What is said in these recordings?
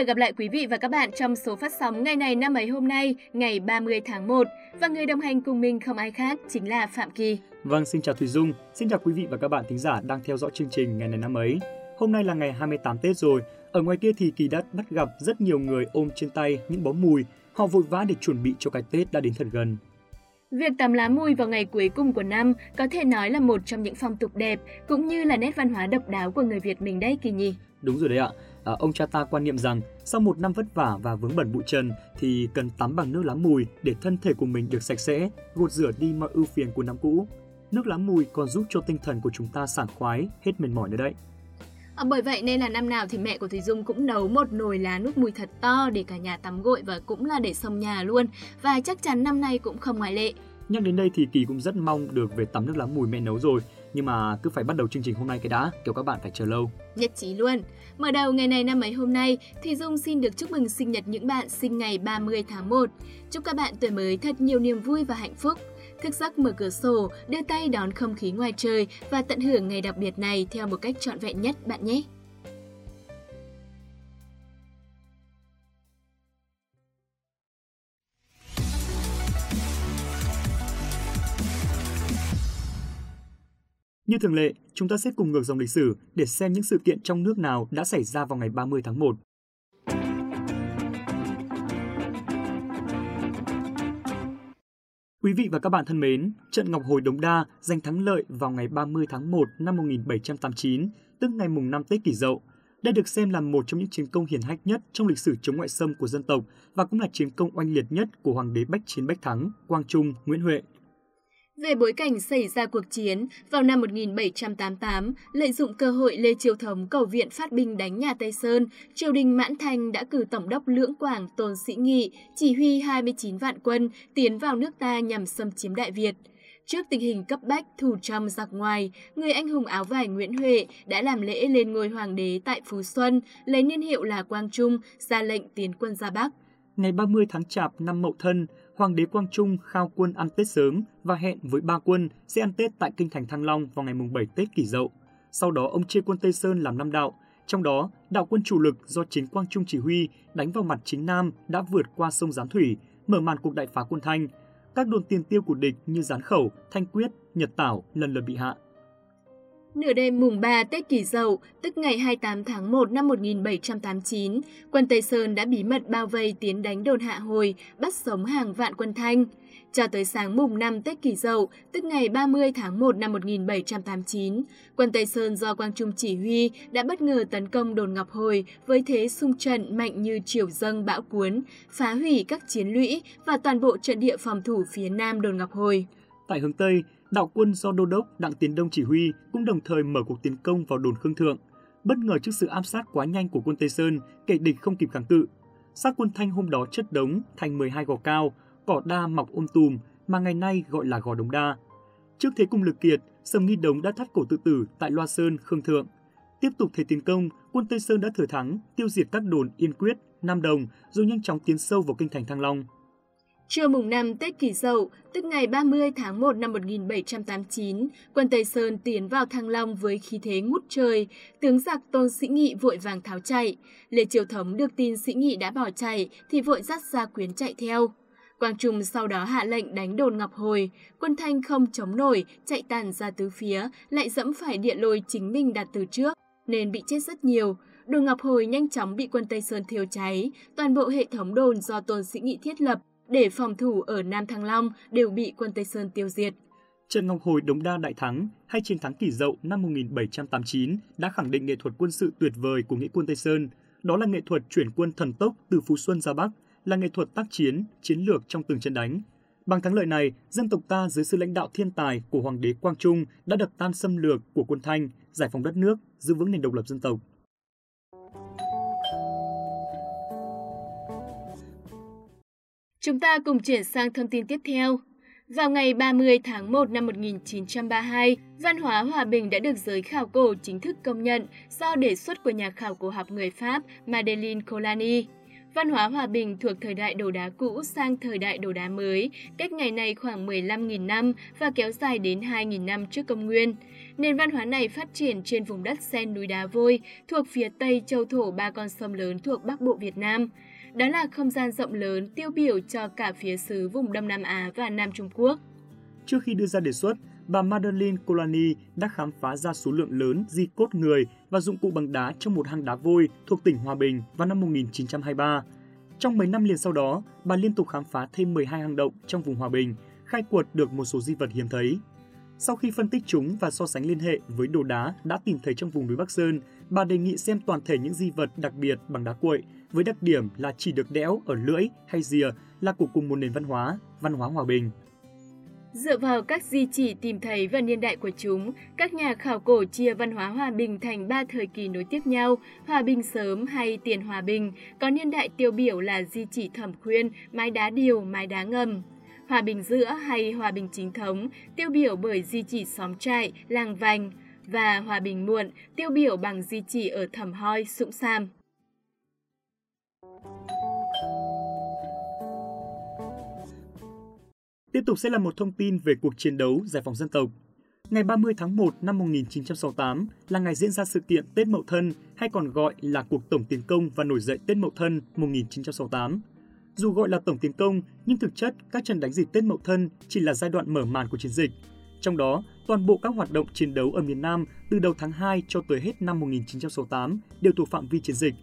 được gặp lại quý vị và các bạn trong số phát sóng ngày này năm ấy hôm nay, ngày 30 tháng 1. Và người đồng hành cùng mình không ai khác chính là Phạm Kỳ. Vâng, xin chào Thùy Dung, xin chào quý vị và các bạn thính giả đang theo dõi chương trình ngày này năm ấy. Hôm nay là ngày 28 Tết rồi, ở ngoài kia thì Kỳ đã bắt gặp rất nhiều người ôm trên tay những bó mùi, họ vội vã để chuẩn bị cho cái Tết đã đến thật gần. Việc tắm lá mùi vào ngày cuối cùng của năm có thể nói là một trong những phong tục đẹp cũng như là nét văn hóa độc đáo của người Việt mình đây Kỳ nhỉ. Đúng rồi đấy ạ. À, ông cha ta quan niệm rằng sau một năm vất vả và vướng bẩn bụi trần thì cần tắm bằng nước lá mùi để thân thể của mình được sạch sẽ, gột rửa đi mọi ưu phiền của năm cũ. Nước lá mùi còn giúp cho tinh thần của chúng ta sảng khoái, hết mệt mỏi nữa đấy. À, bởi vậy nên là năm nào thì mẹ của Thùy Dung cũng nấu một nồi lá nước mùi thật to để cả nhà tắm gội và cũng là để sông nhà luôn. Và chắc chắn năm nay cũng không ngoại lệ. Nhắc đến đây thì Kỳ cũng rất mong được về tắm nước lá mùi mẹ nấu rồi. Nhưng mà cứ phải bắt đầu chương trình hôm nay cái đã, kiểu các bạn phải chờ lâu. Nhất trí luôn. Mở đầu ngày này năm ấy hôm nay, thì Dung xin được chúc mừng sinh nhật những bạn sinh ngày 30 tháng 1. Chúc các bạn tuổi mới thật nhiều niềm vui và hạnh phúc. Thức giấc mở cửa sổ, đưa tay đón không khí ngoài trời và tận hưởng ngày đặc biệt này theo một cách trọn vẹn nhất bạn nhé. Như thường lệ, chúng ta sẽ cùng ngược dòng lịch sử để xem những sự kiện trong nước nào đã xảy ra vào ngày 30 tháng 1. Quý vị và các bạn thân mến, trận Ngọc Hồi Đống Đa giành thắng lợi vào ngày 30 tháng 1 năm 1789, tức ngày mùng 5 Tết Kỷ Dậu. Đây được xem là một trong những chiến công hiển hách nhất trong lịch sử chống ngoại xâm của dân tộc và cũng là chiến công oanh liệt nhất của Hoàng đế Bách Chiến Bách Thắng, Quang Trung, Nguyễn Huệ. Về bối cảnh xảy ra cuộc chiến, vào năm 1788, lợi dụng cơ hội Lê Triều Thống cầu viện phát binh đánh nhà Tây Sơn, triều đình Mãn thanh đã cử tổng đốc Lưỡng Quảng Tôn Sĩ Nghị chỉ huy 29 vạn quân tiến vào nước ta nhằm xâm chiếm Đại Việt. Trước tình hình cấp bách thủ trong giặc ngoài, người anh hùng áo vải Nguyễn Huệ đã làm lễ lên ngôi hoàng đế tại Phú Xuân, lấy niên hiệu là Quang Trung, ra lệnh tiến quân ra Bắc. Ngày 30 tháng Chạp năm Mậu Thân, Hoàng đế Quang Trung khao quân ăn Tết sớm và hẹn với ba quân sẽ ăn Tết tại kinh thành Thăng Long vào ngày mùng 7 Tết Kỷ Dậu. Sau đó ông chia quân Tây Sơn làm năm đạo, trong đó đạo quân chủ lực do chính Quang Trung chỉ huy đánh vào mặt chính Nam đã vượt qua sông Gián Thủy, mở màn cuộc đại phá quân Thanh. Các đồn tiền tiêu của địch như Gián Khẩu, Thanh Quyết, Nhật Tảo lần lượt bị hạ. Nửa đêm mùng 3 Tết Kỷ Dậu, tức ngày 28 tháng 1 năm 1789, quân Tây Sơn đã bí mật bao vây tiến đánh đồn Hạ Hồi, bắt sống hàng vạn quân Thanh. Cho tới sáng mùng 5 Tết Kỷ Dậu, tức ngày 30 tháng 1 năm 1789, quân Tây Sơn do Quang Trung chỉ huy đã bất ngờ tấn công đồn Ngọc Hồi với thế xung trận mạnh như triều dâng bão cuốn, phá hủy các chiến lũy và toàn bộ trận địa phòng thủ phía nam đồn Ngọc Hồi. Tại hướng Tây, đạo quân do đô đốc Đặng Tiến Đông chỉ huy cũng đồng thời mở cuộc tiến công vào đồn Khương Thượng. Bất ngờ trước sự áp sát quá nhanh của quân Tây Sơn, kẻ địch không kịp kháng cự. Xác quân Thanh hôm đó chất đống thành 12 gò cao, cỏ đa mọc ôm tùm mà ngày nay gọi là gò đống đa. Trước thế cung lực kiệt, Sầm Nghi Đống đã thắt cổ tự tử tại Loa Sơn, Khương Thượng. Tiếp tục thế tiến công, quân Tây Sơn đã thừa thắng, tiêu diệt các đồn Yên Quyết, Nam Đồng rồi nhanh chóng tiến sâu vào kinh thành Thăng Long. Trưa mùng 5 Tết Kỷ Dậu, tức ngày 30 tháng 1 năm 1789, quân Tây Sơn tiến vào Thăng Long với khí thế ngút trời, tướng giặc Tôn Sĩ Nghị vội vàng tháo chạy. Lê Triều Thống được tin Sĩ Nghị đã bỏ chạy thì vội dắt ra quyến chạy theo. Quang Trung sau đó hạ lệnh đánh đồn Ngọc Hồi, quân Thanh không chống nổi, chạy tàn ra tứ phía, lại dẫm phải địa lôi chính mình đặt từ trước, nên bị chết rất nhiều. Đồn Ngọc Hồi nhanh chóng bị quân Tây Sơn thiêu cháy, toàn bộ hệ thống đồn do Tôn Sĩ Nghị thiết lập để phòng thủ ở Nam Thăng Long đều bị quân Tây Sơn tiêu diệt. Trần Ngọc Hồi Đống Đa đại thắng hay chiến thắng Kỷ Dậu năm 1789 đã khẳng định nghệ thuật quân sự tuyệt vời của nghĩa quân Tây Sơn. Đó là nghệ thuật chuyển quân thần tốc từ Phú Xuân ra Bắc, là nghệ thuật tác chiến, chiến lược trong từng trận đánh. Bằng thắng lợi này, dân tộc ta dưới sự lãnh đạo thiên tài của Hoàng đế Quang Trung đã đập tan xâm lược của quân Thanh, giải phóng đất nước, giữ vững nền độc lập dân tộc. Chúng ta cùng chuyển sang thông tin tiếp theo. Vào ngày 30 tháng 1 năm 1932, văn hóa hòa bình đã được giới khảo cổ chính thức công nhận do đề xuất của nhà khảo cổ học người Pháp Madeleine Colani. Văn hóa hòa bình thuộc thời đại đồ đá cũ sang thời đại đồ đá mới, cách ngày này khoảng 15.000 năm và kéo dài đến 2.000 năm trước công nguyên. Nền văn hóa này phát triển trên vùng đất sen núi đá vôi thuộc phía tây châu thổ ba con sông lớn thuộc Bắc Bộ Việt Nam. Đó là không gian rộng lớn tiêu biểu cho cả phía xứ vùng Đông Nam Á và Nam Trung Quốc. Trước khi đưa ra đề xuất, bà Madeline Colani đã khám phá ra số lượng lớn di cốt người và dụng cụ bằng đá trong một hang đá vôi thuộc tỉnh Hòa Bình vào năm 1923. Trong mấy năm liền sau đó, bà liên tục khám phá thêm 12 hang động trong vùng Hòa Bình, khai quật được một số di vật hiếm thấy. Sau khi phân tích chúng và so sánh liên hệ với đồ đá đã tìm thấy trong vùng núi Bắc Sơn, bà đề nghị xem toàn thể những di vật đặc biệt bằng đá cuội với đặc điểm là chỉ được đẽo ở lưỡi hay rìa là của cùng một nền văn hóa, văn hóa hòa bình. Dựa vào các di chỉ tìm thấy và niên đại của chúng, các nhà khảo cổ chia văn hóa hòa bình thành ba thời kỳ nối tiếp nhau, hòa bình sớm hay tiền hòa bình, có niên đại tiêu biểu là di chỉ thẩm khuyên, mái đá điều, mái đá ngầm. Hòa bình giữa hay hòa bình chính thống tiêu biểu bởi di chỉ xóm trại, làng vành và hòa bình muộn tiêu biểu bằng di chỉ ở thẩm hoi, sũng sam. Tiếp tục sẽ là một thông tin về cuộc chiến đấu giải phóng dân tộc. Ngày 30 tháng 1 năm 1968 là ngày diễn ra sự kiện Tết Mậu Thân hay còn gọi là cuộc tổng tiến công và nổi dậy Tết Mậu Thân 1968. Dù gọi là tổng tiến công, nhưng thực chất các trận đánh dịp Tết Mậu Thân chỉ là giai đoạn mở màn của chiến dịch. Trong đó, toàn bộ các hoạt động chiến đấu ở miền Nam từ đầu tháng 2 cho tới hết năm 1968 đều thuộc phạm vi chiến dịch.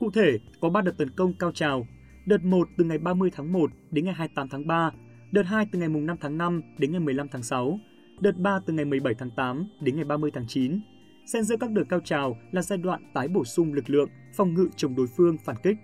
Cụ thể, có 3 đợt tấn công cao trào. Đợt 1 từ ngày 30 tháng 1 đến ngày 28 tháng 3, đợt 2 từ ngày 5 tháng 5 đến ngày 15 tháng 6, đợt 3 từ ngày 17 tháng 8 đến ngày 30 tháng 9. Xen giữa các đợt cao trào là giai đoạn tái bổ sung lực lượng, phòng ngự chống đối phương phản kích.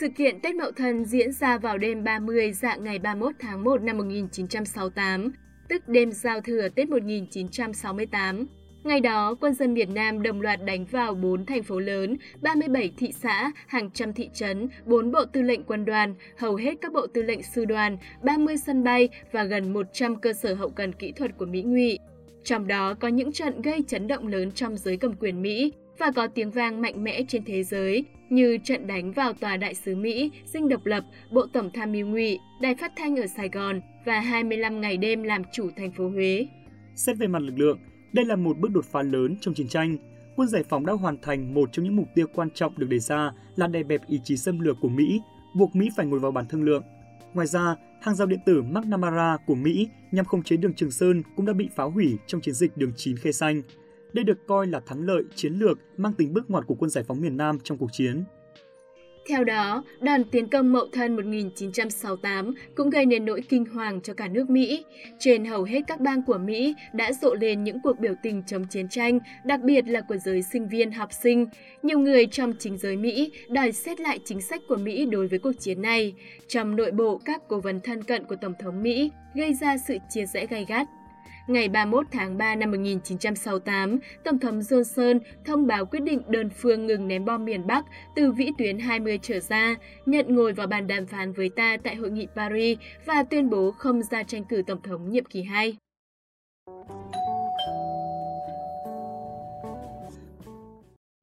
Sự kiện Tết Mậu Thân diễn ra vào đêm 30 dạng ngày 31 tháng 1 năm 1968, tức đêm giao thừa Tết 1968. Ngày đó, quân dân Việt Nam đồng loạt đánh vào 4 thành phố lớn, 37 thị xã, hàng trăm thị trấn, 4 bộ tư lệnh quân đoàn, hầu hết các bộ tư lệnh sư đoàn, 30 sân bay và gần 100 cơ sở hậu cần kỹ thuật của Mỹ ngụy. Trong đó có những trận gây chấn động lớn trong giới cầm quyền Mỹ và có tiếng vang mạnh mẽ trên thế giới như trận đánh vào tòa đại sứ Mỹ, dinh độc lập, bộ tổng tham mưu ngụy, đài phát thanh ở Sài Gòn và 25 ngày đêm làm chủ thành phố Huế. Xét về mặt lực lượng, đây là một bước đột phá lớn trong chiến tranh. Quân giải phóng đã hoàn thành một trong những mục tiêu quan trọng được đề ra là đè bẹp ý chí xâm lược của Mỹ, buộc Mỹ phải ngồi vào bàn thương lượng. Ngoài ra, hàng rào điện tử McNamara của Mỹ nhằm khống chế đường Trường Sơn cũng đã bị phá hủy trong chiến dịch đường 9 Khe Xanh. Đây được coi là thắng lợi chiến lược mang tính bước ngoặt của quân giải phóng miền Nam trong cuộc chiến. Theo đó, đòn tiến công Mậu Thân 1968 cũng gây nên nỗi kinh hoàng cho cả nước Mỹ. Trên hầu hết các bang của Mỹ đã rộ lên những cuộc biểu tình chống chiến tranh, đặc biệt là của giới sinh viên học sinh. Nhiều người trong chính giới Mỹ đòi xét lại chính sách của Mỹ đối với cuộc chiến này. Trong nội bộ các cố vấn thân cận của Tổng thống Mỹ gây ra sự chia rẽ gay gắt. Ngày 31 tháng 3 năm 1968, Tổng thống Johnson thông báo quyết định đơn phương ngừng ném bom miền Bắc từ vĩ tuyến 20 trở ra, nhận ngồi vào bàn đàm phán với ta tại hội nghị Paris và tuyên bố không ra tranh cử Tổng thống nhiệm kỳ 2.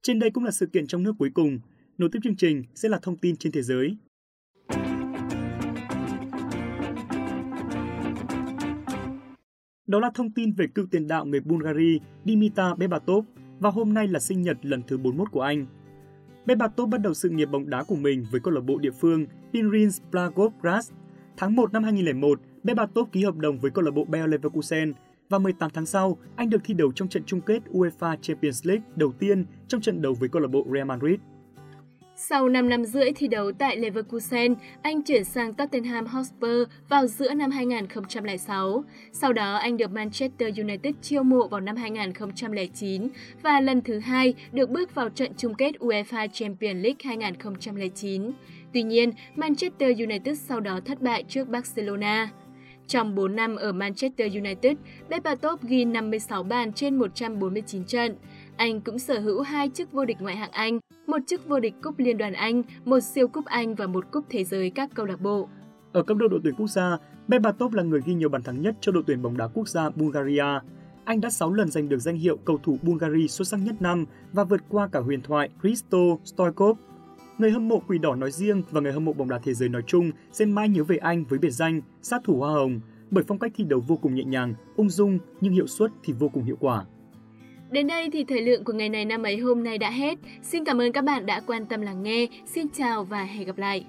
Trên đây cũng là sự kiện trong nước cuối cùng. Nối tiếp chương trình sẽ là thông tin trên thế giới. Đó là thông tin về cựu tiền đạo người Bulgaria Dimitar Berbatov và hôm nay là sinh nhật lần thứ 41 của anh. Berbatov bắt đầu sự nghiệp bóng đá của mình với câu lạc bộ địa phương Pinrins Blagograd. Tháng 1 năm 2001, Berbatov ký hợp đồng với câu lạc bộ Bayer Leverkusen và 18 tháng sau, anh được thi đấu trong trận chung kết UEFA Champions League đầu tiên trong trận đấu với câu lạc bộ Real Madrid. Sau 5 năm rưỡi thi đấu tại Leverkusen, anh chuyển sang Tottenham Hotspur vào giữa năm 2006. Sau đó, anh được Manchester United chiêu mộ vào năm 2009 và lần thứ hai được bước vào trận chung kết UEFA Champions League 2009. Tuy nhiên, Manchester United sau đó thất bại trước Barcelona. Trong 4 năm ở Manchester United, Berbatov ghi 56 bàn trên 149 trận. Anh cũng sở hữu hai chức vô địch ngoại hạng Anh, một chức vô địch cúp Liên đoàn Anh, một siêu cúp Anh và một cúp thế giới các câu lạc bộ. Ở cấp độ đội tuyển quốc gia, Berbatov là người ghi nhiều bàn thắng nhất cho đội tuyển bóng đá quốc gia Bulgaria. Anh đã 6 lần giành được danh hiệu cầu thủ Bulgaria xuất sắc nhất năm và vượt qua cả huyền thoại Christo Stoikov. Người hâm mộ Quỷ Đỏ nói riêng và người hâm mộ bóng đá thế giới nói chung sẽ mãi nhớ về anh với biệt danh sát thủ hoa hồng bởi phong cách thi đấu vô cùng nhẹ nhàng, ung dung nhưng hiệu suất thì vô cùng hiệu quả. Đến đây thì thời lượng của ngày này năm ấy hôm nay đã hết. Xin cảm ơn các bạn đã quan tâm lắng nghe. Xin chào và hẹn gặp lại.